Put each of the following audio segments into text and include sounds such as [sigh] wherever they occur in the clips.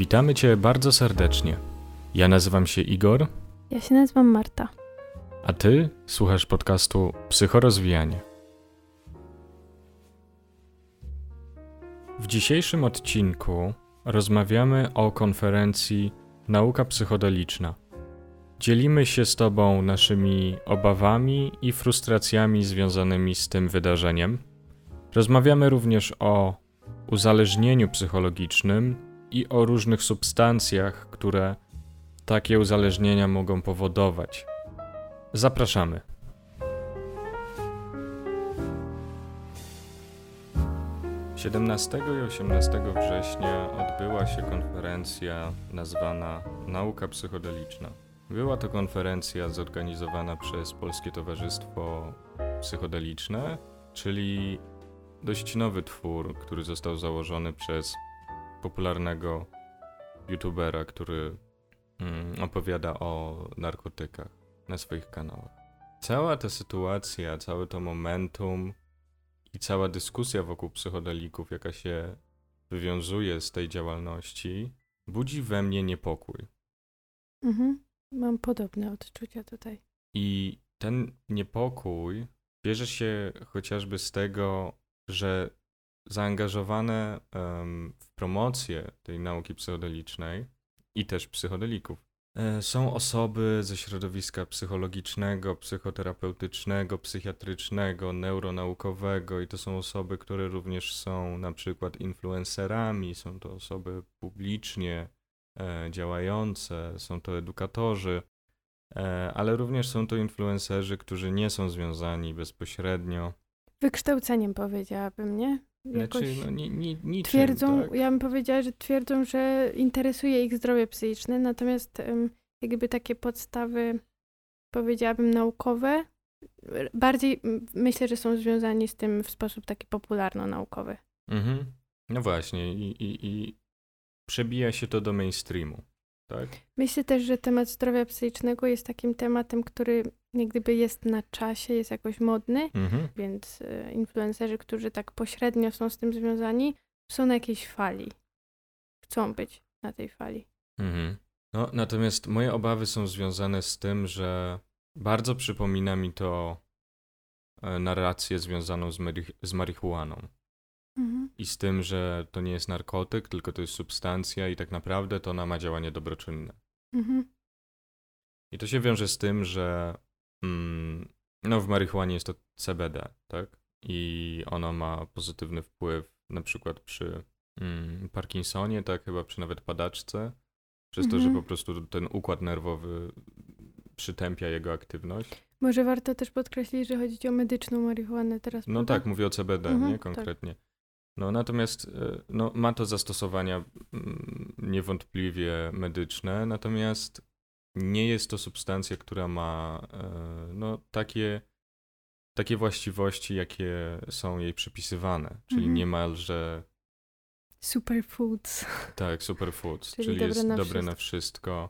Witamy Cię bardzo serdecznie. Ja nazywam się Igor, Ja się nazywam Marta. a Ty słuchasz podcastu Psychorozwijanie. W dzisiejszym odcinku rozmawiamy o konferencji Nauka Psychodeliczna. Dzielimy się z Tobą naszymi obawami i frustracjami związanymi z tym wydarzeniem. Rozmawiamy również o uzależnieniu psychologicznym i o różnych substancjach, które takie uzależnienia mogą powodować. Zapraszamy. Siedemnastego i 18 września odbyła się konferencja nazwana Nauka Psychodeliczna. Była to konferencja zorganizowana przez Polskie Towarzystwo Psychodeliczne, czyli dość nowy twór, który został założony przez popularnego youtubera, który mm, opowiada o narkotykach na swoich kanałach. Cała ta sytuacja, całe to momentum i cała dyskusja wokół psychodelików, jaka się wywiązuje z tej działalności, budzi we mnie niepokój. Mhm. Mam podobne odczucia tutaj. I ten niepokój bierze się chociażby z tego, że zaangażowane w promocję tej nauki psychodelicznej i też psychodelików e, są osoby ze środowiska psychologicznego, psychoterapeutycznego, psychiatrycznego, neuronaukowego i to są osoby, które również są na przykład influencerami, są to osoby publicznie e, działające, są to edukatorzy, e, ale również są to influencerzy, którzy nie są związani bezpośrednio Wykształceniem powiedziałabym, nie? Jakoś znaczy, no, ni, ni, niczym, twierdzą, tak? ja bym powiedziała, że twierdzą, że interesuje ich zdrowie psychiczne, natomiast jakby takie podstawy, powiedziałabym, naukowe, bardziej myślę, że są związani z tym w sposób taki popularno-naukowy. Mhm. No właśnie, i, i, i przebija się to do mainstreamu, tak? Myślę też, że temat zdrowia psychicznego jest takim tematem, który jak gdyby jest na czasie, jest jakoś modny, Mhm. więc e, influencerzy, którzy tak pośrednio są z tym związani, są na jakiejś fali. Chcą być na tej fali. Mhm. No, natomiast moje obawy są związane z tym, że bardzo przypomina mi to e, narrację związaną z, mari- z marihuaną. Mhm. I z tym, że to nie jest narkotyk, tylko to jest substancja i tak naprawdę to ona ma działanie dobroczynne. Mhm. I to się wiąże z tym, że mm, no w marihuanie jest to CBD, tak? I ono ma pozytywny wpływ na przykład przy mm, Parkinsonie, tak? Chyba przy nawet padaczce, przez to, że Mhm. po prostu ten układ nerwowy przytępia jego aktywność. Może warto też podkreślić, że chodzi o medyczną marihuanę teraz. No prawda? tak, mówię o CBD, Mhm, nie? tak. No natomiast e, no, ma to zastosowania mm, niewątpliwie medyczne, natomiast nie jest to substancja, która ma e, no, takie, takie właściwości, jakie są jej przypisywane, czyli Mhm. niemalże Superfoods. tak, superfoods, Czyli czyli, dobre jest na dobre na wszystko.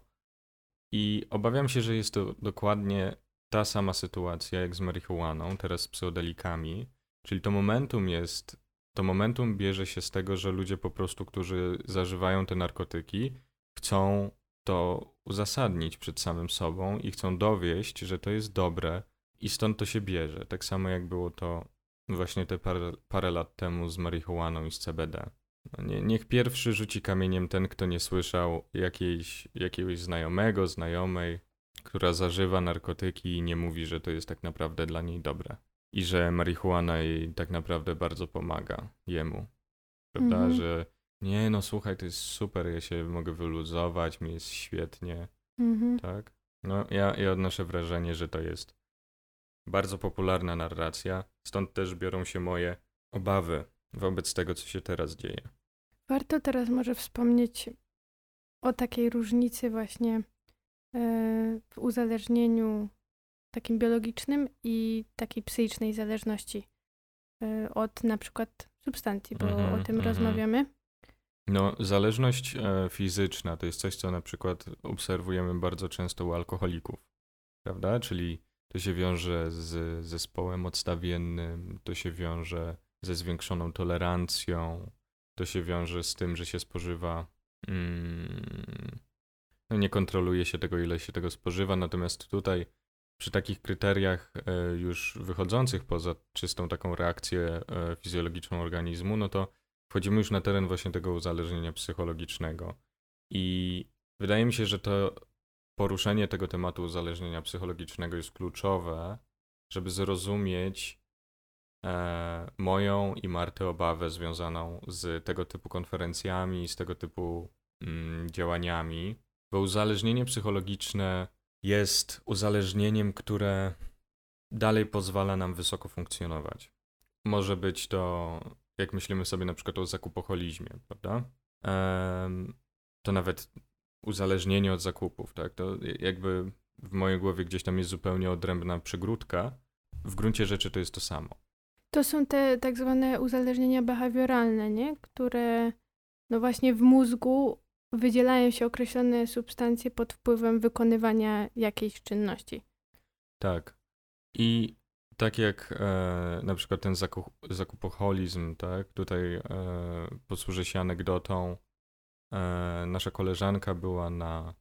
I obawiam się, że jest to dokładnie ta sama sytuacja jak z marihuaną, teraz z psychodelikami, czyli to momentum jest, to momentum bierze się z tego, że ludzie po prostu, którzy zażywają te narkotyki, chcą to uzasadnić przed samym sobą i chcą dowieść, że to jest dobre i stąd to się bierze. Tak samo jak było to właśnie te parę, parę lat temu z marihuaną i z CBD. No nie, niech pierwszy rzuci kamieniem ten, kto nie słyszał jakiejś, jakiegoś znajomego, znajomej, która zażywa narkotyki i nie mówi, że to jest tak naprawdę dla niej dobre. I że marihuana jej tak naprawdę bardzo pomaga jemu. Prawda? Mhm. Że nie, no słuchaj, to jest super, ja się mogę wyluzować, mi jest świetnie, Mhm. tak? No ja, ja odnoszę wrażenie, że to jest bardzo popularna narracja, stąd też biorą się moje obawy wobec tego, co się teraz dzieje. Warto teraz może wspomnieć o takiej różnicy właśnie e, w uzależnieniu takim biologicznym i takiej psychicznej zależności e, od na przykład substancji, bo Mhm, o tym mhm. rozmawiamy. No, zależność e, fizyczna to jest coś, co na przykład obserwujemy bardzo często u alkoholików, prawda? Czyli to się wiąże z zespołem odstawiennym, to się wiąże ze zwiększoną tolerancją, to się wiąże z tym, że się spożywa mm, no nie kontroluje się tego, ile się tego spożywa, natomiast tutaj przy takich kryteriach e, już wychodzących poza czystą taką reakcję e, fizjologiczną organizmu, no to wchodzimy już na teren właśnie tego uzależnienia psychologicznego. I wydaje mi się, że to poruszenie tego tematu uzależnienia psychologicznego jest kluczowe, żeby zrozumieć e, moją i Marty obawę związaną z tego typu konferencjami, z tego typu mm, działaniami, bo uzależnienie psychologiczne jest uzależnieniem, które dalej pozwala nam wysoko funkcjonować. Może być to, jak myślimy sobie na przykład o zakupoholizmie, prawda? to nawet uzależnienie od zakupów, tak? To jakby w mojej głowie gdzieś tam jest zupełnie odrębna przygródka. W gruncie rzeczy to jest to samo. To są te tak zwane uzależnienia behawioralne, nie? Które no właśnie w mózgu wydzielają się określone substancje pod wpływem wykonywania jakiejś czynności. Tak. I tak jak e, na przykład ten zakup, zakupoholizm, tak? Tutaj e, posłużę się anegdotą. E, nasza koleżanka była na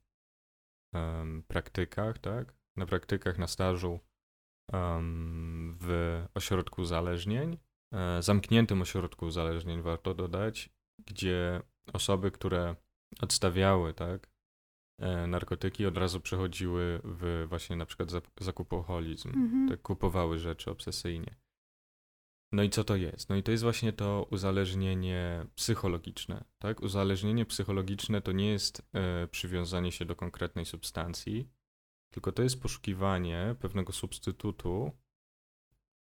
praktykach, tak? Na praktykach, na stażu w ośrodku uzależnień, e, zamkniętym ośrodku uzależnień, warto dodać, gdzie osoby, które odstawiały, tak, e, narkotyki, od razu przechodziły w właśnie na przykład zakupoholizm, mhm. tak, kupowały rzeczy obsesyjnie. No i co to jest? No i to jest właśnie to uzależnienie psychologiczne, tak? Uzależnienie psychologiczne to nie jest e, przywiązanie się do konkretnej substancji, tylko to jest poszukiwanie pewnego substytutu,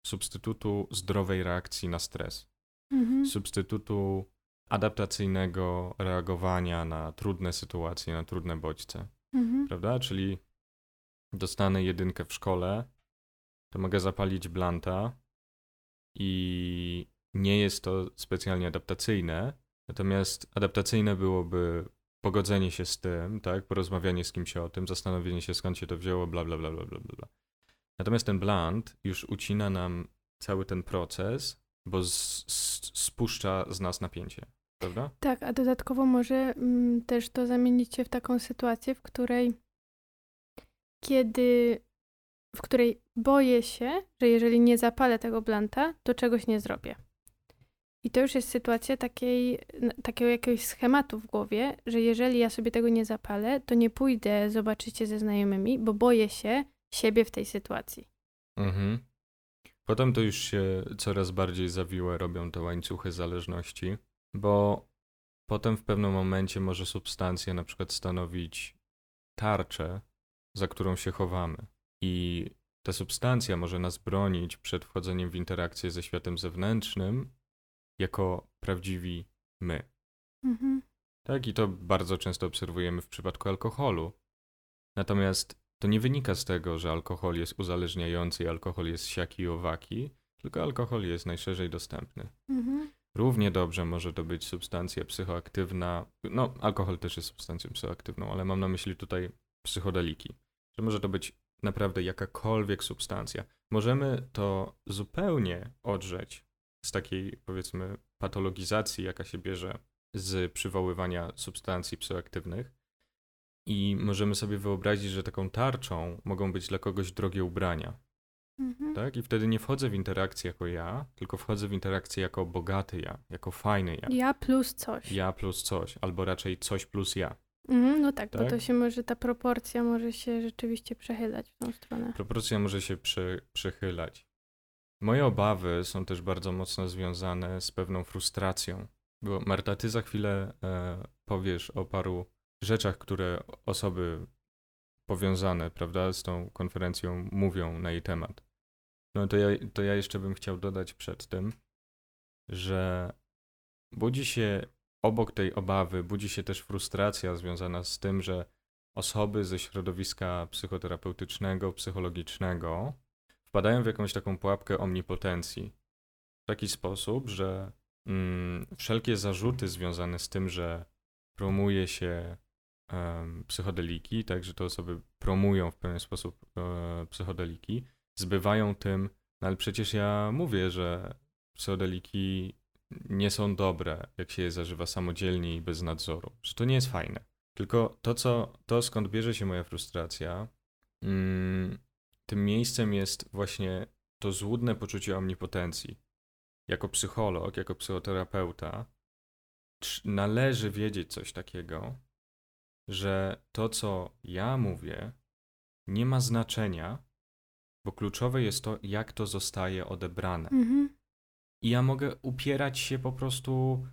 substytutu zdrowej reakcji na stres, mhm. substytutu adaptacyjnego reagowania na trudne sytuacje, na trudne bodźce. Mhm. Prawda? Czyli dostanę jedynkę w szkole, to mogę zapalić blanta i nie jest to specjalnie adaptacyjne. Natomiast adaptacyjne byłoby pogodzenie się z tym, tak, porozmawianie z kimś o tym, zastanowienie się skąd się to wzięło, bla bla bla bla bla bla. Natomiast ten blunt już ucina nam cały ten proces, bo z, z, spuszcza z nas napięcie prawda? Tak, a dodatkowo może mm, też to zamienić się w taką sytuację, w której kiedy, w której boję się, że jeżeli nie zapalę tego blanta, to czegoś nie zrobię. I to już jest sytuacja takiej, takiego jakiegoś schematu w głowie, że jeżeli ja sobie tego nie zapalę, to nie pójdę zobaczyć się ze znajomymi, bo boję się siebie w tej sytuacji. Mhm. Potem to już się coraz bardziej zawiłe robią te łańcuchy zależności bo potem w pewnym momencie może substancja na przykład stanowić tarczę, za którą się chowamy. I ta substancja może nas bronić przed wchodzeniem w interakcję ze światem zewnętrznym jako prawdziwi my. Mhm. Tak, i to bardzo często obserwujemy w przypadku alkoholu. Natomiast to nie wynika z tego, że alkohol jest uzależniający i alkohol jest siaki i owaki, tylko alkohol jest najszerzej dostępny. Mhm. Równie dobrze może to być substancja psychoaktywna. No, alkohol też jest substancją psychoaktywną, ale mam na myśli tutaj psychodeliki. Że może to być naprawdę jakakolwiek substancja. Możemy to zupełnie odrzeć z takiej, powiedzmy, patologizacji, jaka się bierze z przywoływania substancji psychoaktywnych. I możemy sobie wyobrazić, że taką tarczą mogą być dla kogoś drogie ubrania, Mhm. Tak? I wtedy nie wchodzę w interakcję jako ja, tylko wchodzę w interakcję jako bogaty ja, jako fajny ja. Ja plus coś. Ja plus coś, albo raczej coś plus ja. Mhm, no tak, tak, bo to się może, ta proporcja może się rzeczywiście przechylać w tą stronę. Proporcja może się przy, przechylać. Moje obawy są też bardzo mocno związane z pewną frustracją. Bo Marta, ty za chwilę e, powiesz o paru rzeczach, które osoby powiązane, prawda, z tą konferencją mówią na jej temat. No to ja, to ja jeszcze bym chciał dodać przed tym, że budzi się obok tej obawy, budzi się też frustracja związana z tym, że osoby ze środowiska psychoterapeutycznego, psychologicznego wpadają w jakąś taką pułapkę omnipotencji. W taki sposób, że mm, wszelkie zarzuty związane z tym, że promuje się psychodeliki, tak, że te osoby promują w pewien sposób e, psychodeliki, zbywają tym, no ale przecież ja mówię, że psychodeliki nie są dobre, jak się je zażywa samodzielnie i bez nadzoru. Że to nie jest fajne. Tylko to, co, to skąd bierze się moja frustracja, mm, tym miejscem jest właśnie to złudne poczucie omnipotencji. Jako psycholog, jako psychoterapeuta, należy wiedzieć coś takiego, że to, co ja mówię, nie ma znaczenia, bo kluczowe jest to, jak to zostaje odebrane. Mhm. I ja mogę upierać się po prostu,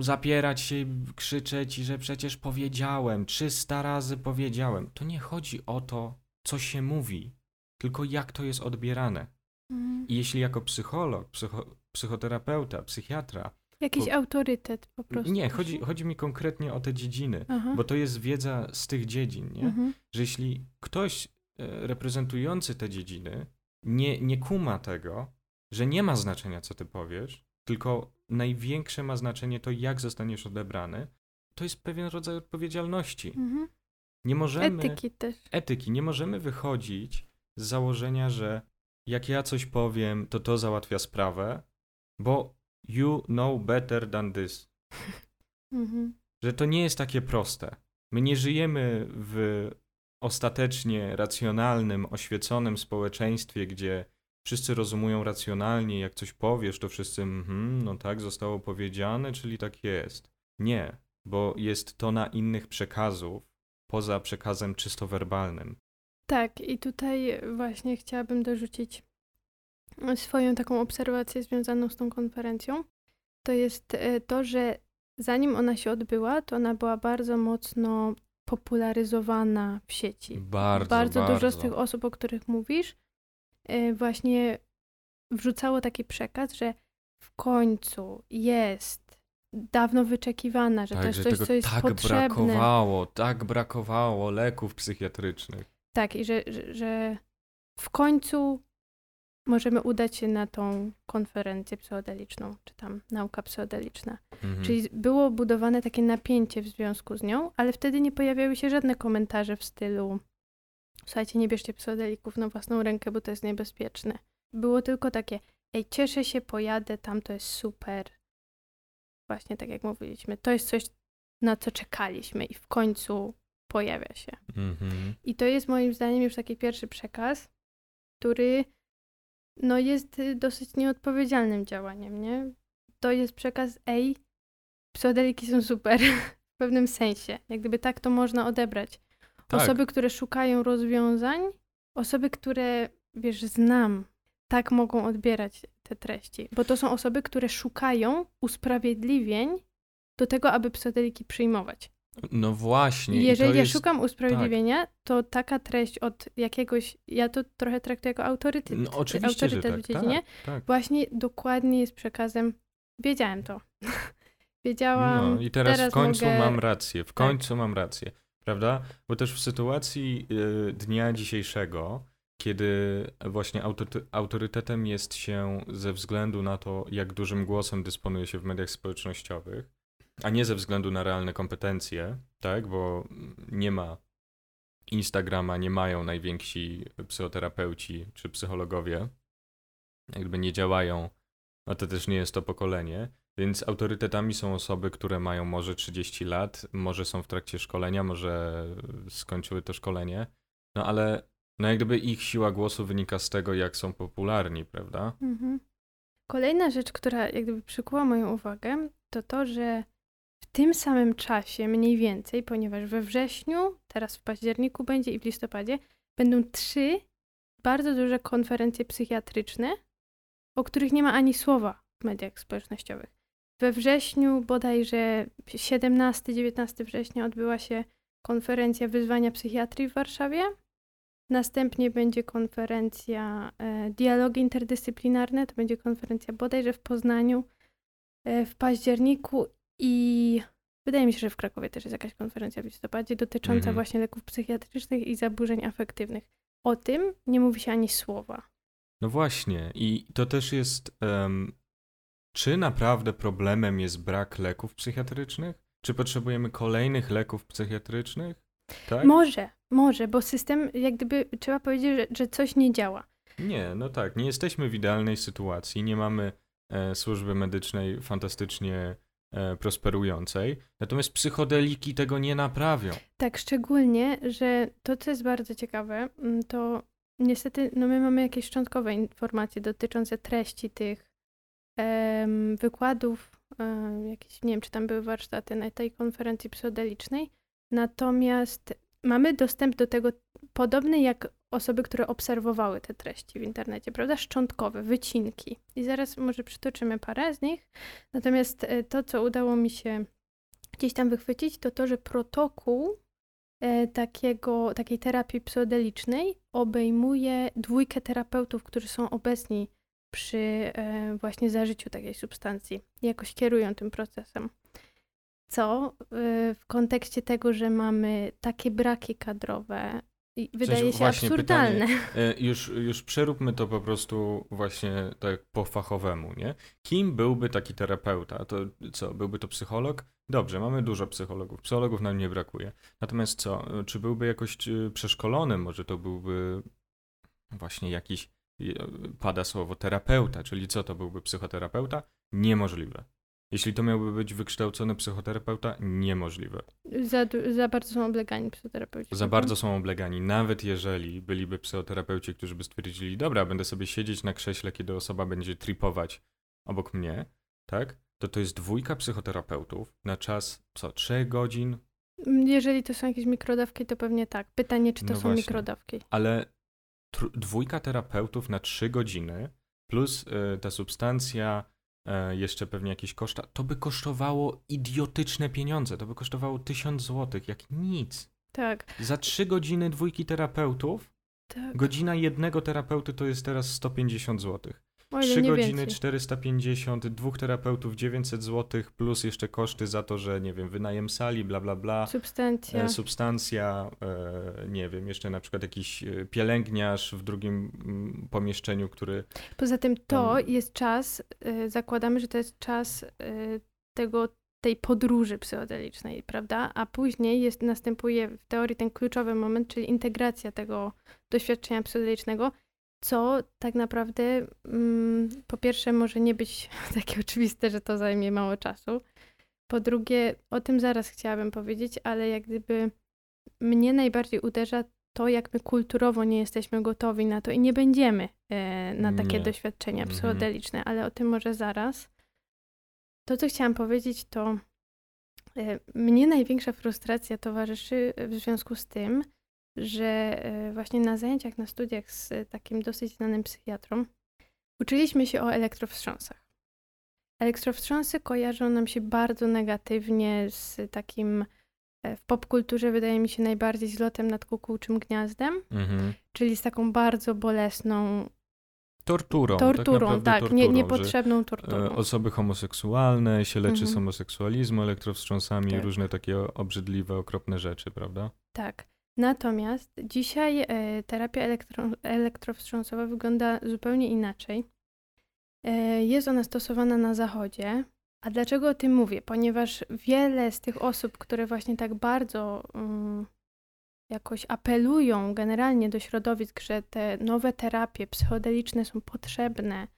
zapierać się, krzyczeć, że przecież powiedziałem, 300 razy powiedziałem. To nie chodzi o to, co się mówi, tylko jak to jest odbierane. Mhm. I jeśli jako psycholog, psycho, psychoterapeuta, psychiatra. Jakiś po... autorytet po prostu. Nie, chodzi, chodzi mi konkretnie o te dziedziny, Aha. bo to jest wiedza z tych dziedzin, nie? Mhm. Że jeśli ktoś e, reprezentujący te dziedziny nie, nie kuma tego, że nie ma znaczenia, co ty powiesz, tylko największe ma znaczenie to, jak zostaniesz odebrany, to jest pewien rodzaj odpowiedzialności. Mhm. Nie możemy. Etyki też. Etyki. Nie możemy wychodzić z założenia, że jak ja coś powiem, to to załatwia sprawę, bo you know better than this. [laughs] Mhm. Że to nie jest takie proste. My nie żyjemy w ostatecznie racjonalnym, oświeconym społeczeństwie, gdzie wszyscy rozumują racjonalnie, jak coś powiesz, to wszyscy, mhm, no tak, zostało powiedziane, czyli tak jest. Nie, bo jest to na innych przekazów, poza przekazem czysto werbalnym. Tak, i tutaj właśnie chciałabym dorzucić swoją taką obserwację związaną z tą konferencją. To jest e, to, że zanim ona się odbyła, to ona była bardzo mocno popularyzowana w sieci. Bardzo, bardzo. Bardzo dużo z tych osób, o których mówisz, e, właśnie wrzucało taki przekaz, że w końcu jest dawno wyczekiwana, że tak, to jest coś, co jest tak potrzebne. Tak brakowało, tak brakowało leków psychiatrycznych. Tak, i że, że, że w końcu możemy udać się na tą konferencję psychodeliczną, czy tam nauka psychodeliczna. Mhm. Czyli było budowane takie napięcie w związku z nią, ale wtedy nie pojawiały się żadne komentarze w stylu słuchajcie, nie bierzcie psychodelików na własną rękę, bo to jest niebezpieczne. Było tylko takie, ej, cieszę się, pojadę, tam to jest super. Właśnie tak jak mówiliśmy, to jest coś, na co czekaliśmy i w końcu pojawia się. Mhm. I to jest moim zdaniem już taki pierwszy przekaz, który no jest y, dosyć nieodpowiedzialnym działaniem, nie? To jest przekaz, ej, psychodeliki są super [laughs] w pewnym sensie. Jak gdyby tak to można odebrać. Tak. Osoby, które szukają rozwiązań, osoby, które, wiesz, znam, tak mogą odbierać te treści. Bo to są osoby, które szukają usprawiedliwień do tego, aby psychodeliki przyjmować. No właśnie. Jeżeli ja jest... szukam usprawiedliwienia, tak. to taka treść od jakiegoś, ja to trochę traktuję jako autorytet. No oczywiście, autorytet że tak. w dziedzinie. Tak, tak. Właśnie dokładnie jest przekazem, wiedziałem to. [laughs] Wiedziałam. No i teraz, teraz w końcu mogę... mam rację, w tak. końcu mam rację. Prawda? Bo też w sytuacji y, dnia dzisiejszego, kiedy właśnie autorytetem jest się ze względu na to, jak dużym głosem dysponuje się w mediach społecznościowych, a nie ze względu na realne kompetencje, tak, bo nie ma Instagrama, nie mają najwięksi psychoterapeuci czy psychologowie, jakby nie działają, a to też nie jest to pokolenie, więc autorytetami są osoby, które mają może 30 lat, może są w trakcie szkolenia, może skończyły to szkolenie, no ale no jak gdyby ich siła głosu wynika z tego, jak są popularni, prawda? Mhm. Kolejna rzecz, która jak gdyby przykuła moją uwagę, to to, że w tym samym czasie, mniej więcej, ponieważ we wrześniu, teraz w październiku będzie i w listopadzie, będą trzy bardzo duże konferencje psychiatryczne, o których nie ma ani słowa w mediach społecznościowych. We wrześniu, bodajże 17-19 września, odbyła się konferencja Wyzwania Psychiatrii w Warszawie. Następnie będzie konferencja e, Dialogi Interdyscyplinarne, to będzie konferencja bodajże w Poznaniu e, w październiku i wydaje mi się, że w Krakowie też jest jakaś konferencja w listopadzie dotycząca mhm. właśnie leków psychiatrycznych i zaburzeń afektywnych. O tym nie mówi się ani słowa. No właśnie, i to też jest. Um, czy naprawdę problemem jest brak leków psychiatrycznych? Czy potrzebujemy kolejnych leków psychiatrycznych? Tak? Może, może, bo system, jak gdyby trzeba powiedzieć, że, że coś nie działa. Nie, no tak, nie jesteśmy w idealnej sytuacji, nie mamy e, służby medycznej fantastycznie prosperującej. Natomiast psychodeliki tego nie naprawią. Tak, szczególnie, że to, co jest bardzo ciekawe, mm, to niestety no my mamy jakieś szczątkowe informacje dotyczące treści tych wykładów, jakieś, nie wiem, czy tam były warsztaty na tej konferencji psychodelicznej, natomiast mamy dostęp do tego podobny jak osoby, które obserwowały te treści w internecie, prawda? Szczątkowe, wycinki. I zaraz może przytoczymy parę z nich. Natomiast e, to, co udało mi się gdzieś tam wychwycić, to to, że protokół e, takiego, takiej terapii psychodelicznej obejmuje dwójkę terapeutów, którzy są obecni przy e, właśnie zażyciu takiej substancji. Jakoś kierują tym procesem. Co w kontekście tego, że mamy takie braki kadrowe, i wydaje w sensie, się absurdalne. Pytanie, już, już przeróbmy to po prostu właśnie tak po fachowemu, nie? Kim byłby taki terapeuta? To co, byłby to psycholog? Dobrze, mamy dużo psychologów. Psychologów nam nie brakuje. Natomiast co, czy byłby jakoś przeszkolony? Może to byłby właśnie jakiś, pada słowo terapeuta, czyli co to byłby psychoterapeuta? Niemożliwe. Jeśli to miałby być wykształcony psychoterapeuta, niemożliwe. Za, za bardzo są oblegani psychoterapeuci. Za bardzo są oblegani. Nawet jeżeli byliby psychoterapeuci, którzy by stwierdzili, dobra, będę sobie siedzieć na krześle, kiedy osoba będzie tripować obok mnie, tak? To to jest dwójka psychoterapeutów na czas, co, trzech godzin? Jeżeli to są jakieś mikrodawki, to pewnie tak. Pytanie, czy to no są właśnie. mikrodawki. Ale dwójka terapeutów na trzy godziny plus y, ta substancja jeszcze pewnie jakieś koszta, to by kosztowało idiotyczne pieniądze. To by kosztowało tysiąc złotych, jak nic. Tak. Za trzy godziny dwójki terapeutów, tak. godzina jednego terapeuty to jest teraz 150 złotych. Trzy godziny więcej. 450, dwóch terapeutów 900 zł, plus jeszcze koszty za to, że nie wiem, wynajem sali, bla bla bla. Substancja. E, substancja, e, nie wiem, jeszcze na przykład jakiś e, pielęgniarz w drugim m, pomieszczeniu, który. Poza tym to jest czas, zakładamy, że to jest czas tego tej podróży psychodelicznej, prawda? A później jest, następuje w teorii ten kluczowy moment, czyli integracja tego doświadczenia psychodelicznego co tak naprawdę mm, po pierwsze może nie być [laughs] takie oczywiste, że to zajmie mało czasu. Po drugie, o tym zaraz chciałabym powiedzieć, ale jak gdyby mnie najbardziej uderza to, jak my kulturowo nie jesteśmy gotowi na to i nie będziemy e, na takie nie. doświadczenia mhm. psychodeliczne, ale o tym może zaraz. To, co chciałam powiedzieć, to e, mnie największa frustracja towarzyszy w związku z tym, że e, właśnie na zajęciach, na studiach z takim dosyć znanym psychiatrą uczyliśmy się o elektrowstrząsach. Elektrowstrząsy kojarzą nam się bardzo negatywnie z takim e, w popkulturze wydaje mi się najbardziej z lotem nad kukułczym gniazdem, mhm. czyli z taką bardzo bolesną torturą. Tak torturą, tak, tak torturą, nie, niepotrzebną torturą. E, osoby homoseksualne się leczy mhm. z homoseksualizmu, elektrowstrząsami, tak. różne takie obrzydliwe, okropne rzeczy, prawda? Tak. Natomiast dzisiaj e, terapia elektro, elektrowstrząsowa wygląda zupełnie inaczej. E, jest ona stosowana na zachodzie. A dlaczego o tym mówię? Ponieważ wiele z tych osób, które właśnie tak bardzo um, jakoś apelują generalnie do środowisk, że te nowe terapie psychodeliczne są potrzebne,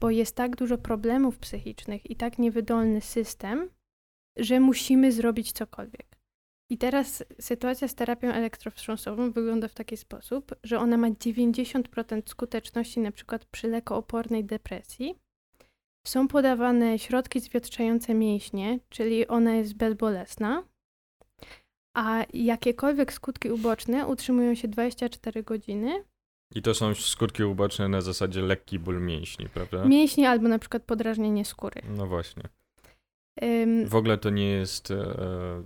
bo jest tak dużo problemów psychicznych i tak niewydolny system, że musimy zrobić cokolwiek. I teraz sytuacja z terapią elektrowstrząsową wygląda w taki sposób, że ona ma 90% skuteczności na przykład przy lekoopornej depresji. Są podawane środki zwietrzające mięśnie, czyli ona jest bezbolesna, a jakiekolwiek skutki uboczne utrzymują się 24 godziny. I to są skutki uboczne na zasadzie lekki ból mięśni, prawda? Mięśni albo na przykład podrażnienie skóry. No właśnie. w ogóle to nie jest e,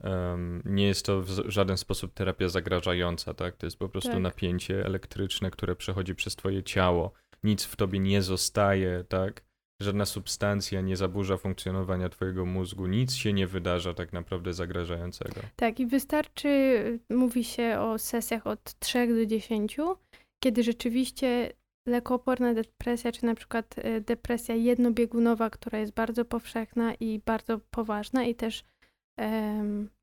Um, nie jest to w żaden sposób terapia zagrażająca, tak? To jest po prostu tak. napięcie elektryczne, które przechodzi przez twoje ciało. Nic w tobie nie zostaje, tak? Żadna substancja nie zaburza funkcjonowania twojego mózgu, nic się nie wydarza tak naprawdę zagrażającego. Tak, i wystarczy, mówi się o sesjach od 3 do 10, kiedy rzeczywiście lekooporna depresja, czy na przykład e, depresja jednobiegunowa, która jest bardzo powszechna i bardzo poważna i też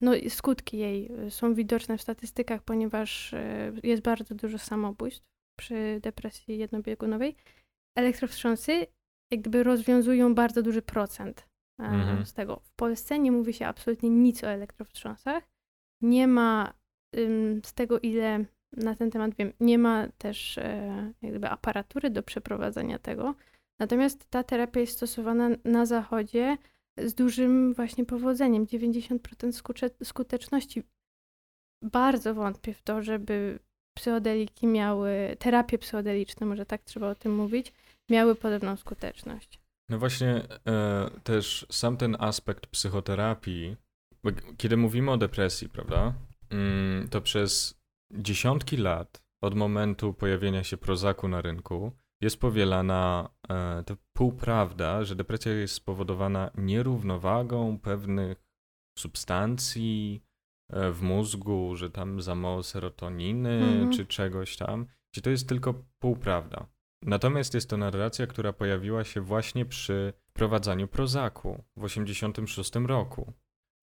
no, skutki jej y, są widoczne w statystykach, ponieważ y, jest bardzo dużo samobójstw przy depresji jednobiegunowej. Elektrowstrząsy jak gdyby rozwiązują bardzo duży procent Mhm. z tego. W Polsce nie mówi się absolutnie nic o elektrowstrząsach. Nie ma z tego, ile na ten temat wiem, nie ma też e, jak gdyby aparatury do przeprowadzenia tego. Natomiast ta terapia jest stosowana na zachodzie z dużym właśnie powodzeniem. 90% skucze- skuteczności. Bardzo wątpię w to, żeby psychodeliki miały, terapie psychodeliczne, może tak trzeba o tym mówić, miały podobną skuteczność. No właśnie e, też sam ten aspekt psychoterapii, kiedy mówimy o depresji, prawda, mm, to przez dziesiątki lat od momentu pojawienia się prozaku na rynku jest powielana e, półprawda, że depresja jest spowodowana nierównowagą pewnych substancji e, w mózgu, że tam za mało serotoniny Mhm. czy czegoś tam, gdzie to jest tylko półprawda. Natomiast jest to narracja, która pojawiła się właśnie przy wprowadzaniu Prozaku w 1986 roku.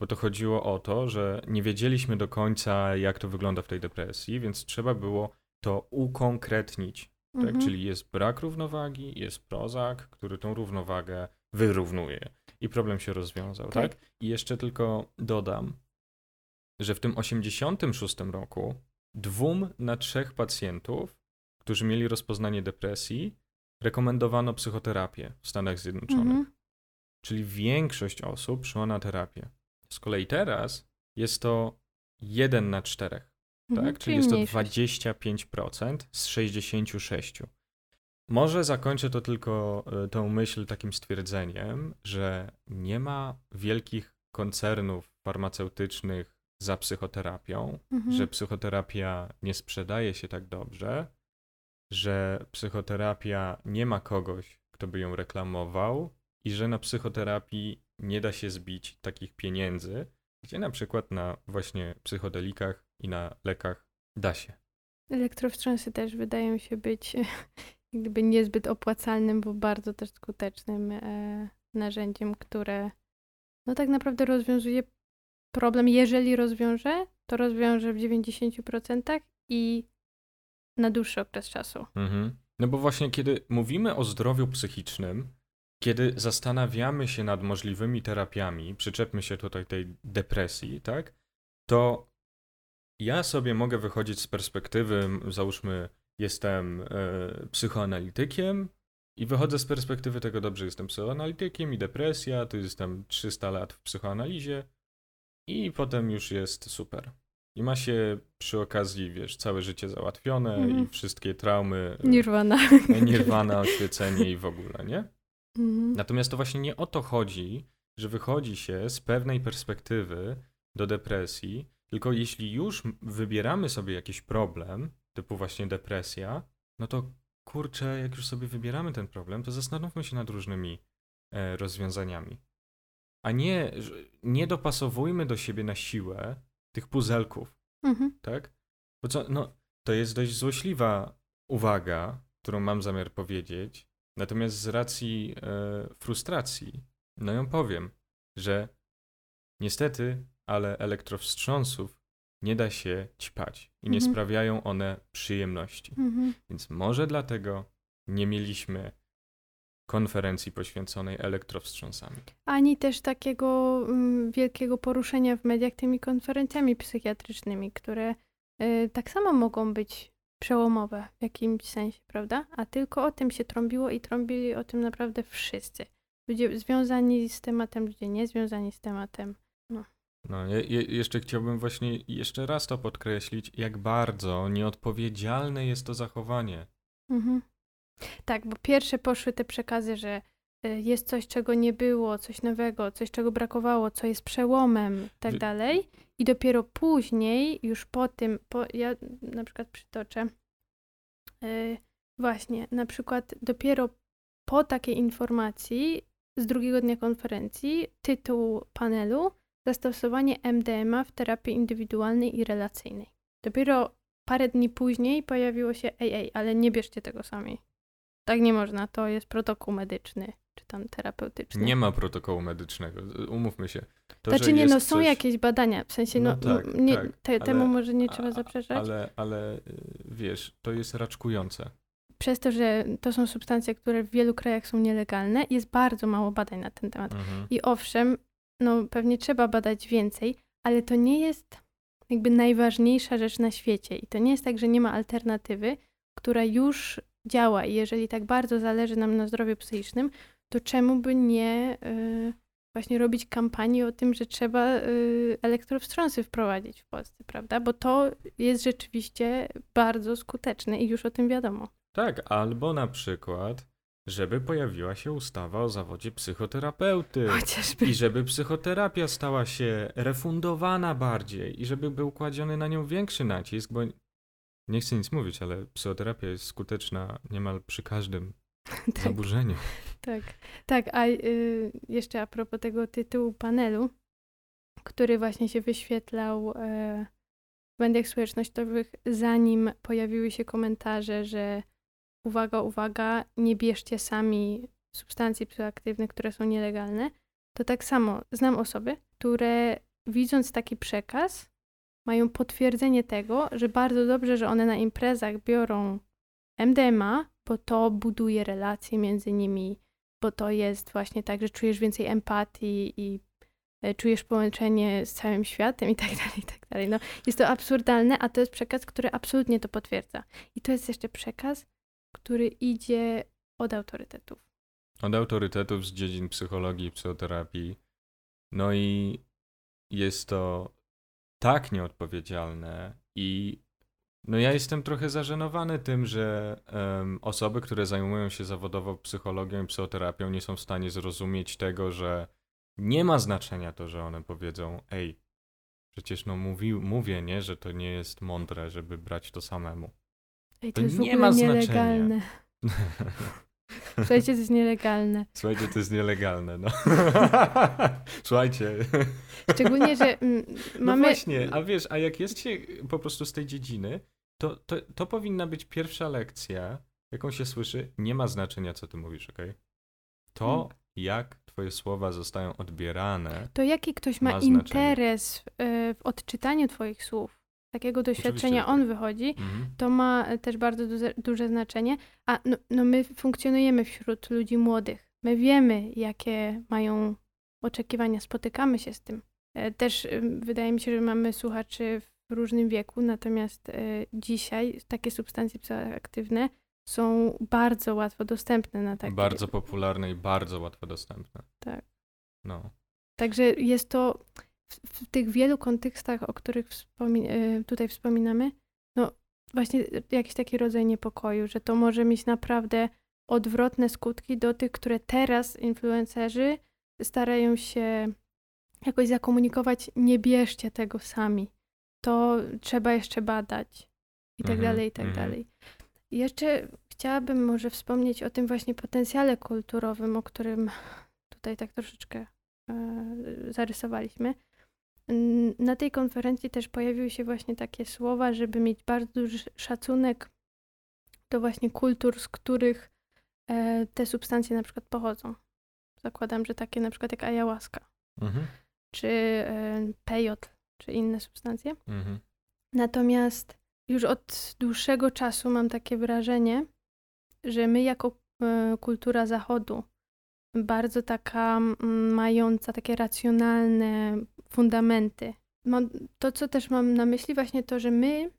Bo to chodziło o to, że nie wiedzieliśmy do końca, jak to wygląda w tej depresji, więc trzeba było to ukonkretnić. Tak? Mhm. Czyli jest brak równowagi, jest Prozak, który tą równowagę wyrównuje. I problem się rozwiązał, tak? Tak. I jeszcze tylko dodam, że w tym 86 roku dwóm na trzech pacjentów, którzy mieli rozpoznanie depresji, rekomendowano psychoterapię w Stanach Zjednoczonych. Mhm. Czyli większość osób szła na terapię. Z kolei teraz jest to 1 na 4, Mhm. tak? Czyli jest to mniejszość. 25% z 66. Może zakończę to tylko e, tą myśl takim stwierdzeniem, że nie ma wielkich koncernów farmaceutycznych za psychoterapią, Mhm. że psychoterapia nie sprzedaje się tak dobrze, że psychoterapia nie ma kogoś, kto by ją reklamował i że na psychoterapii nie da się zbić takich pieniędzy, gdzie na przykład na właśnie psychodelikach i na lekach da się. Elektrowstrząsy też wydają się być [laughs] gdyby niezbyt opłacalnym, bo bardzo też skutecznym e, narzędziem, które no tak naprawdę rozwiązuje problem. Jeżeli rozwiąże, to rozwiąże w 90% i na dłuższy okres czasu. Mhm. No bo właśnie kiedy mówimy o zdrowiu psychicznym, kiedy zastanawiamy się nad możliwymi terapiami, przyczepmy się tutaj tej depresji, tak? To ja sobie mogę wychodzić z perspektywy, załóżmy, jestem e, psychoanalitykiem i wychodzę z perspektywy tego, dobrze, jestem psychoanalitykiem i depresja, to jestem 300 lat w psychoanalizie i potem już jest super. I ma się przy okazji, wiesz, całe życie załatwione Mhm. i wszystkie traumy, e, Nirvana. [laughs] nirwana, oświecenie i w ogóle, nie? Mhm. Natomiast to właśnie nie o to chodzi, że wychodzi się z pewnej perspektywy do depresji, tylko jeśli już wybieramy sobie jakiś problem, typu właśnie depresja, no to kurczę, jak już sobie wybieramy ten problem, to zastanówmy się nad różnymi e, rozwiązaniami. A nie, nie dopasowujmy do siebie na siłę tych puzelków, Mhm. tak? Bo co, no, to jest dość złośliwa uwaga, którą mam zamiar powiedzieć, natomiast z racji e, frustracji, no ją powiem, że niestety, ale elektrowstrząsów nie da się ćpać i nie Mhm. sprawiają one przyjemności. Mhm. Więc może dlatego nie mieliśmy konferencji poświęconej elektrowstrząsami. Ani też takiego mm, wielkiego poruszenia w mediach tymi konferencjami psychiatrycznymi, które y, tak samo mogą być przełomowe w jakimś sensie, prawda? A tylko o tym się trąbiło i trąbili o tym naprawdę wszyscy. Ludzie związani z tematem, ludzie niezwiązani z tematem. No, je, je, jeszcze chciałbym właśnie jeszcze raz to podkreślić, jak bardzo nieodpowiedzialne jest to zachowanie. Mhm. Tak, bo pierwsze poszły te przekazy, że y, jest coś, czego nie było, coś nowego, coś, czego brakowało, co jest przełomem tak dalej. I dopiero później, już po tym, po, ja na przykład przytoczę, y, właśnie, na przykład dopiero po takiej informacji z drugiego dnia konferencji, tytuł panelu Zastosowanie MDMA w terapii indywidualnej i relacyjnej. Dopiero parę dni później pojawiło się ej, ej, ale nie bierzcie tego sami. Tak nie można, to jest protokół medyczny, czy tam terapeutyczny. Nie ma protokołu medycznego, umówmy się. To, znaczy nie, no są coś- jakieś badania, w sensie no, No tak, nie, tak, te, ale- temu może nie trzeba zaprzeczać. Ale, ale y, wiesz, to jest raczkujące. przez to, że to są substancje, które w wielu krajach są nielegalne, jest bardzo mało badań na ten temat. Mhm. I owszem, no pewnie trzeba badać więcej, ale to nie jest jakby najważniejsza rzecz na świecie. I to nie jest tak, że nie ma alternatywy, która już działa. I jeżeli tak bardzo zależy nam na zdrowiu psychicznym, to czemu by nie y, właśnie robić kampanii o tym, że trzeba y, elektrowstrząsy wprowadzić w Polsce, prawda? Bo to jest rzeczywiście bardzo skuteczne i już o tym wiadomo. Tak, albo na przykład, żeby pojawiła się ustawa o zawodzie psychoterapeuty. Chociażby. I żeby psychoterapia stała się refundowana bardziej i żeby był kładziony na nią większy nacisk, bo nie chcę nic mówić, ale psychoterapia jest skuteczna niemal przy każdym [laughs] tak, zaburzeniu. tak, tak. A y, jeszcze a propos tego tytułu panelu, który właśnie się wyświetlał e, w mediach społecznościowych, zanim pojawiły się komentarze, że uwaga, uwaga, nie bierzcie sami substancji psychoaktywnych, które są nielegalne, to tak samo znam osoby, które widząc taki przekaz, mają potwierdzenie tego, że bardzo dobrze, że one na imprezach biorą MDMA, bo to buduje relacje między nimi, bo to jest właśnie tak, że czujesz więcej empatii i e, czujesz połączenie z całym światem i tak dalej, i tak dalej. No, jest to absurdalne, a to jest przekaz, który absolutnie to potwierdza. I to jest jeszcze przekaz, który idzie od autorytetów. Od autorytetów z dziedzin psychologii i psychoterapii. No i jest to tak nieodpowiedzialne i no ja jestem trochę zażenowany tym, że em, osoby, które zajmują się zawodowo psychologią i psychoterapią nie są w stanie zrozumieć tego, że nie ma znaczenia to, że one powiedzą ej, przecież no mówi, mówię, nie, że to nie jest mądre, żeby brać to samemu. Ej, To to jest nie ma znaczenia. nielegalne. [laughs] [laughs] Słuchajcie, to jest nielegalne. Słuchajcie, to jest nielegalne, no. [laughs] Słuchajcie. Szczególnie, że mm, No mamy... właśnie, a wiesz, a jak jest się po prostu z tej dziedziny, to, to, to powinna być pierwsza lekcja, jaką się słyszy, nie ma znaczenia, co ty mówisz, okej? To, Hmm. jak twoje słowa zostają odbierane, To jaki ktoś ma, Ma interes y, w odczytaniu twoich słów, takiego doświadczenia że on tak. wychodzi, mhm. to ma e, też bardzo duże, duże znaczenie. A no, no my funkcjonujemy wśród ludzi młodych. My wiemy, jakie mają oczekiwania, spotykamy się z tym. E, Też wydaje mi się, że mamy słuchaczy w różnym wieku, natomiast e, dzisiaj takie substancje psychoaktywne są bardzo łatwo dostępne na takie. bardzo popularne i bardzo łatwo dostępne. Tak. No. Także jest to w, w tych wielu kontekstach, o których wspomi- e, tutaj wspominamy, no właśnie jakiś taki rodzaj niepokoju, że to może mieć naprawdę odwrotne skutki do tych, które teraz influencerzy starają się jakoś zakomunikować, nie bierzcie tego sami. To trzeba jeszcze badać i tak Mhm, dalej, i tak mhm. dalej. I jeszcze chciałabym może wspomnieć o tym właśnie potencjale kulturowym, o którym tutaj tak troszeczkę e, zarysowaliśmy. Na tej konferencji też pojawiły się właśnie takie słowa, żeby mieć bardzo duży szacunek do właśnie kultur, z których e, te substancje na przykład pochodzą. Zakładam, że takie na przykład jak ayahuasca, Mhm. czy e, pejotl, czy inne substancje. Mhm. Natomiast już od dłuższego czasu mam takie wrażenie, że my jako e, kultura zachodu, bardzo taka mająca takie racjonalne fundamenty. To, co też mam na myśli, właśnie to, że my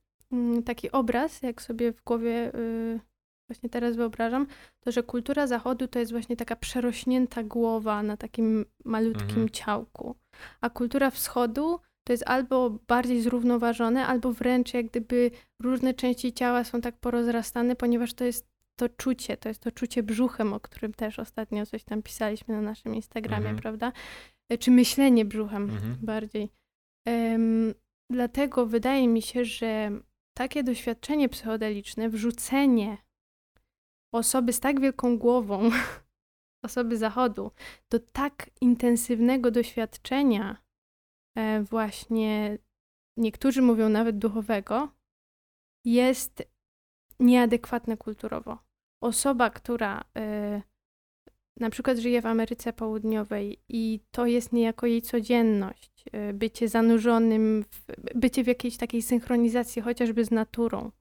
taki obraz, jak sobie w głowie y, właśnie teraz wyobrażam, to, że kultura zachodu to jest właśnie taka przerośnięta głowa na takim malutkim Mhm. ciałku. A kultura wschodu to jest albo bardziej zrównoważone, albo wręcz jak gdyby różne części ciała są tak porozrastane, ponieważ to jest to czucie, to jest to czucie brzuchem, o którym też ostatnio coś tam pisaliśmy na naszym Instagramie, Mhm. prawda? E, Czy myślenie brzuchem Mhm. bardziej. Em, dlatego wydaje mi się, że takie doświadczenie psychodeliczne, wrzucenie osoby z tak wielką głową, [laughs] osoby zachodu, do tak intensywnego doświadczenia, właśnie niektórzy mówią nawet duchowego, jest nieadekwatne kulturowo. Osoba, która e, na przykład żyje w Ameryce Południowej i to jest niejako jej codzienność, e, bycie zanurzonym, w, bycie w jakiejś takiej synchronizacji chociażby z naturą,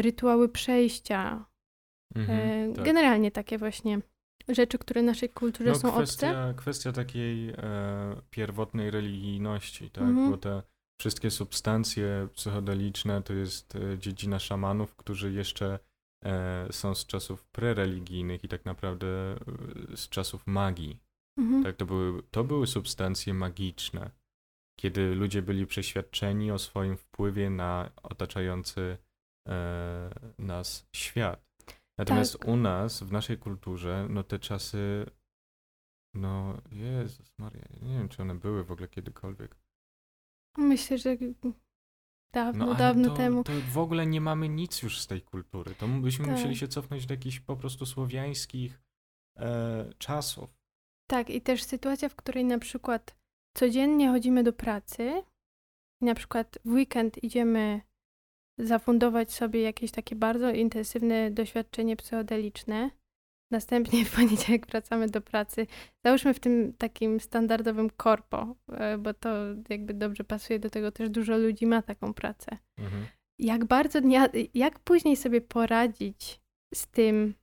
rytuały przejścia, E, tak. Generalnie takie właśnie rzeczy, które naszej kulturze No, są kwestia, obce. kwestia takiej e, pierwotnej religijności, tak? Mhm. Bo te wszystkie substancje psychodeliczne to jest e, dziedzina szamanów, którzy jeszcze e, są z czasów prereligijnych i tak naprawdę e, z czasów magii. Mhm. Tak, to były, to były substancje magiczne, kiedy ludzie byli przeświadczeni o swoim wpływie na otaczający e, nas świat. Natomiast Tak. u nas, w naszej kulturze, no te czasy, no Jezus Maria, nie wiem, czy one były w ogóle kiedykolwiek. Myślę, że dawno, No dawno to, temu. to w ogóle nie mamy nic już z tej kultury. To byśmy Tak. musieli się cofnąć do jakichś po prostu słowiańskich e, czasów. Tak, i też sytuacja, w której na przykład codziennie chodzimy do pracy i na przykład w weekend idziemy zafundować sobie jakieś takie bardzo intensywne doświadczenie psychodeliczne. Następnie w poniedziałek wracamy do pracy. Załóżmy w tym takim standardowym korpo, e, bo to jakby dobrze pasuje do tego, też dużo ludzi ma taką pracę. Mhm. Jak bardzo jak później sobie poradzić z tym,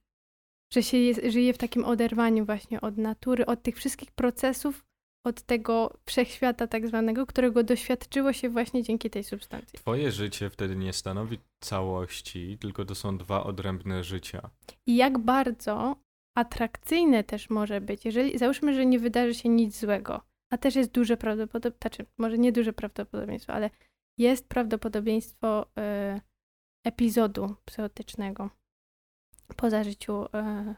że się jest, żyje w takim oderwaniu właśnie od natury, od tych wszystkich procesów, od tego wszechświata tak zwanego, którego doświadczyło się właśnie dzięki tej substancji. Twoje życie wtedy nie stanowi całości, tylko to są dwa odrębne życia. I jak bardzo atrakcyjne też może być, jeżeli załóżmy, że nie wydarzy się nic złego, a też jest duże prawdopodobieństwo, znaczy może nie duże prawdopodobieństwo, ale jest prawdopodobieństwo e, epizodu psychotycznego po zażyciu e,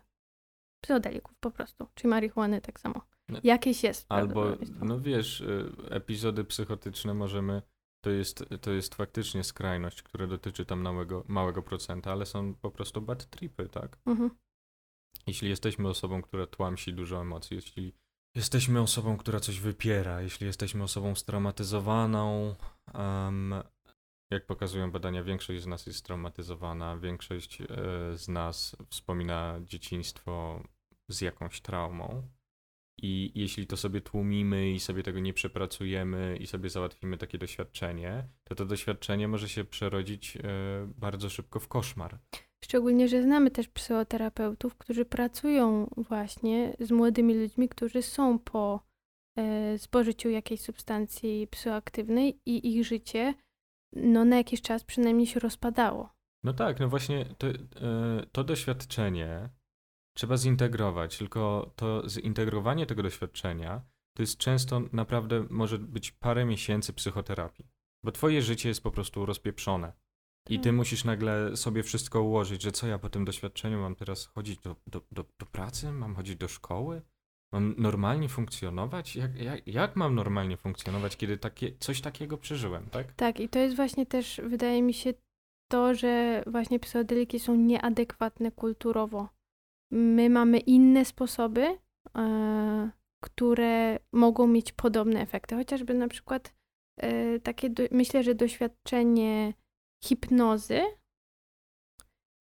psychodelików po prostu, czyli marihuany tak samo. No, Jakieś jest Albo, no wiesz, y, epizody psychotyczne możemy, to jest, to jest faktycznie skrajność, która dotyczy tam małego, małego procenta, ale są po prostu bad tripy, tak? Mhm. Jeśli jesteśmy osobą, która tłamsi dużo emocji, jeśli jesteśmy osobą, która coś wypiera, jeśli jesteśmy osobą straumatyzowaną, em, jak pokazują badania, większość z nas jest straumatyzowana, większość e, z nas wspomina dzieciństwo z jakąś traumą. I jeśli to sobie tłumimy i sobie tego nie przepracujemy i sobie załatwimy takie doświadczenie, to to doświadczenie może się przerodzić e, bardzo szybko w koszmar. Szczególnie, że znamy też psychoterapeutów, którzy pracują właśnie z młodymi ludźmi, którzy są po e, spożyciu jakiejś substancji psychoaktywnej i ich życie no, na jakiś czas przynajmniej się rozpadało. No tak, no właśnie to, e, to doświadczenie trzeba zintegrować, tylko to zintegrowanie tego doświadczenia to jest często naprawdę może być parę miesięcy psychoterapii, bo twoje życie jest po prostu rozpieprzone. I ty Tak. musisz nagle sobie wszystko ułożyć, że co ja po tym doświadczeniu mam teraz chodzić do, do, do, do pracy, mam chodzić do szkoły, mam normalnie funkcjonować? Jak, jak, jak mam normalnie funkcjonować, kiedy takie, coś takiego przeżyłem, tak? Tak, i to jest właśnie też, wydaje mi się, to, że właśnie psychodeliki są nieadekwatne kulturowo. My mamy inne sposoby, e, które mogą mieć podobne efekty. Chociażby na przykład e, takie, do, myślę, że doświadczenie hipnozy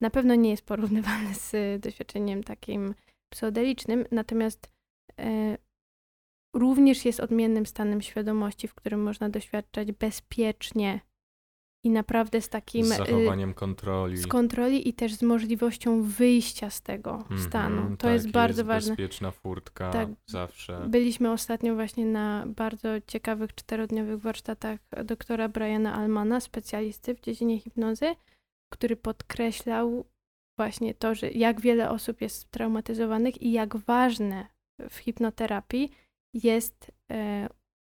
na pewno nie jest porównywalne z doświadczeniem takim psychodelicznym, natomiast e, również jest odmiennym stanem świadomości, w którym można doświadczać bezpiecznie i naprawdę z takim Z y, zachowaniem kontroli. z kontroli i też z możliwością wyjścia z tego Mhm, stanu. To tak, jest bardzo ważne. bezpieczna furtka Tak. zawsze. Byliśmy ostatnio właśnie na bardzo ciekawych czterodniowych warsztatach doktora Briana Almana, specjalisty w dziedzinie hipnozy, który podkreślał właśnie to, że jak wiele osób jest traumatyzowanych i jak ważne w hipnoterapii jest e,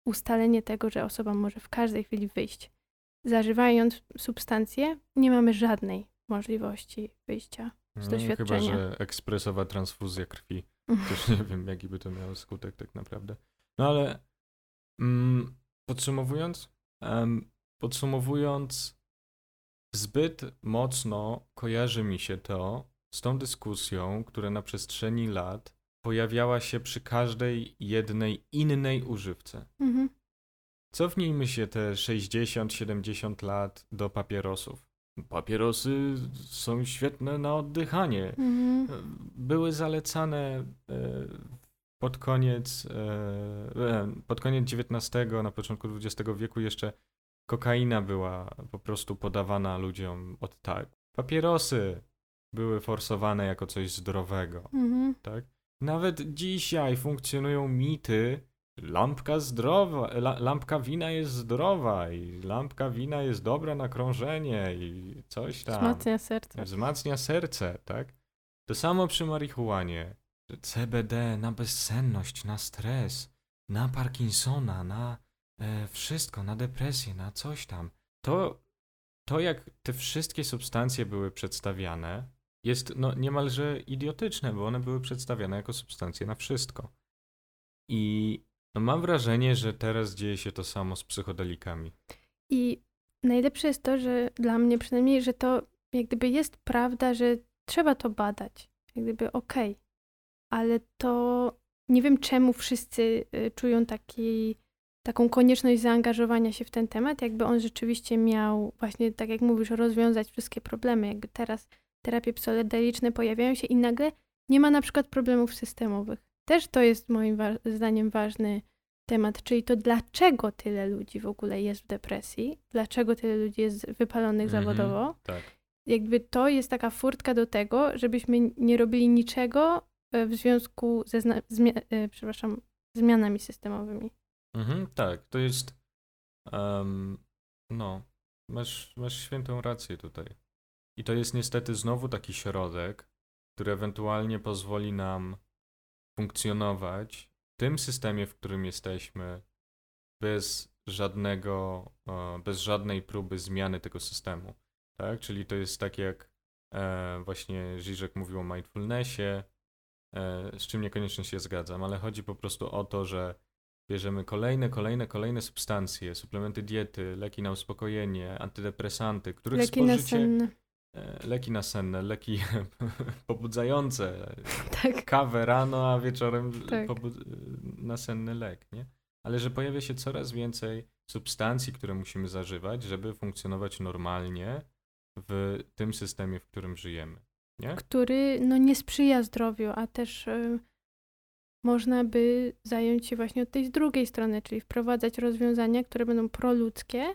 ustalenie tego, że osoba może w każdej chwili wyjść. Zażywając substancję, nie mamy żadnej możliwości wyjścia z No, chyba, doświadczenia. że ekspresowa transfuzja krwi. Też nie wiem, jaki by to miało skutek tak naprawdę. No ale mm, podsumowując, em, podsumowując, zbyt mocno kojarzy mi się to z tą dyskusją, która na przestrzeni lat pojawiała się przy każdej jednej innej używce. Mhm. Cofnijmy się te 60-70 lat do papierosów. Papierosy są świetne na oddychanie. Mhm. Były zalecane e, pod koniec, e, e, pod koniec XIX, na początku XX wieku jeszcze kokaina była po prostu podawana ludziom od tak. Papierosy. były forsowane jako coś zdrowego, Mhm. tak? Nawet dzisiaj funkcjonują mity, lampka zdrowa, la, lampka wina jest zdrowa i lampka wina jest dobra na krążenie i coś tam. Wzmacnia serce. Wzmacnia serce, tak? To samo przy marihuanie. CBD na bezsenność, na stres, na Parkinsona, na e, wszystko, na depresję, na coś tam. To, to jak te wszystkie substancje były przedstawiane, jest no, niemalże idiotyczne, bo one były przedstawiane jako substancje na wszystko. I no, mam wrażenie, że teraz dzieje się to samo z psychodelikami. I najlepsze jest to, że dla mnie przynajmniej, że to jak gdyby jest prawda, że trzeba to badać. Jak gdyby okej. Ale to nie wiem czemu wszyscy y, czują taki, taką konieczność zaangażowania się w ten temat, jakby on rzeczywiście miał właśnie, tak jak mówisz, rozwiązać wszystkie problemy. Jakby teraz terapie psychodeliczne pojawiają się i nagle nie ma na przykład problemów systemowych. Też to jest moim wa- zdaniem ważny temat, czyli to dlaczego tyle ludzi w ogóle jest w depresji, dlaczego tyle ludzi jest wypalonych Mhm. zawodowo. Tak. Jakby to jest taka furtka do tego, żebyśmy nie robili niczego e, w związku ze zmia- e, przepraszam, zmianami systemowymi. Mhm, tak, to jest. em, no, masz, masz świętą rację tutaj. I to jest niestety znowu taki środek, który ewentualnie pozwoli nam funkcjonować w tym systemie, w którym jesteśmy, bez żadnego, e, bez żadnej próby zmiany tego systemu. Tak? Czyli to jest tak jak e, właśnie Żyżek mówił o mindfulnessie, e, z czym niekoniecznie się zgadzam, ale chodzi po prostu o to, że bierzemy kolejne, kolejne, kolejne substancje, suplementy diety, leki na uspokojenie, antydepresanty, których Leki spożycie... nasenne. e, Leki nasenne, leki [laughs] pobudzające, [laughs] Tak. kawę rano, a wieczorem Tak. pobud- nasenny lek, nie? Ale że pojawia się coraz więcej substancji, które musimy zażywać, żeby funkcjonować normalnie w tym systemie, w którym żyjemy, nie? który no, nie sprzyja zdrowiu, a też y, można by zająć się właśnie od tej drugiej strony, czyli wprowadzać rozwiązania, które będą proludzkie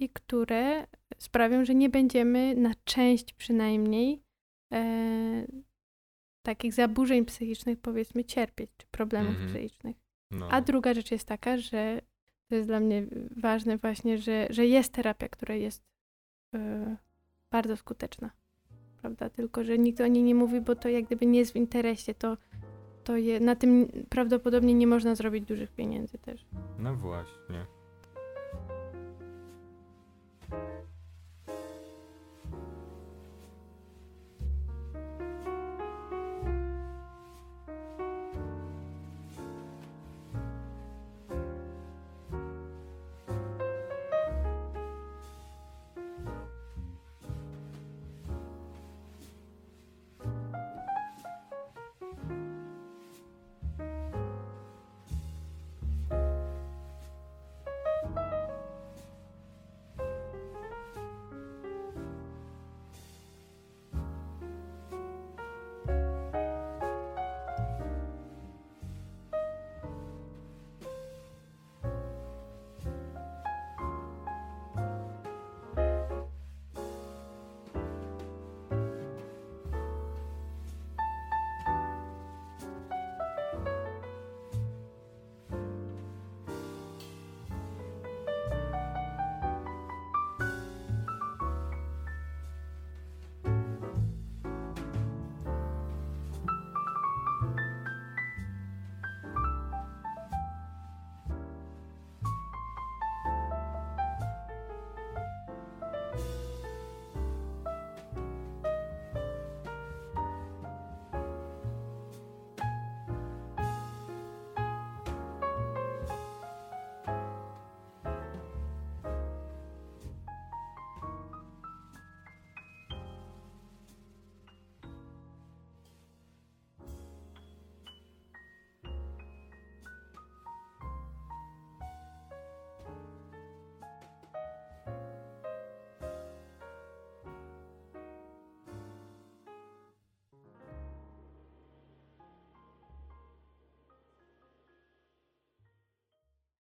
i które sprawią, że nie będziemy na część przynajmniej e, takich zaburzeń psychicznych powiedzmy cierpieć, czy problemów Mhm. psychicznych. No. A druga rzecz jest taka, że to jest dla mnie ważne właśnie, że, że jest terapia, która jest e, bardzo skuteczna. Prawda? Tylko, że nikt o niej nie mówi, bo to jak gdyby nie jest w interesie. To, to je, na tym prawdopodobnie nie można zrobić dużych pieniędzy też. No właśnie.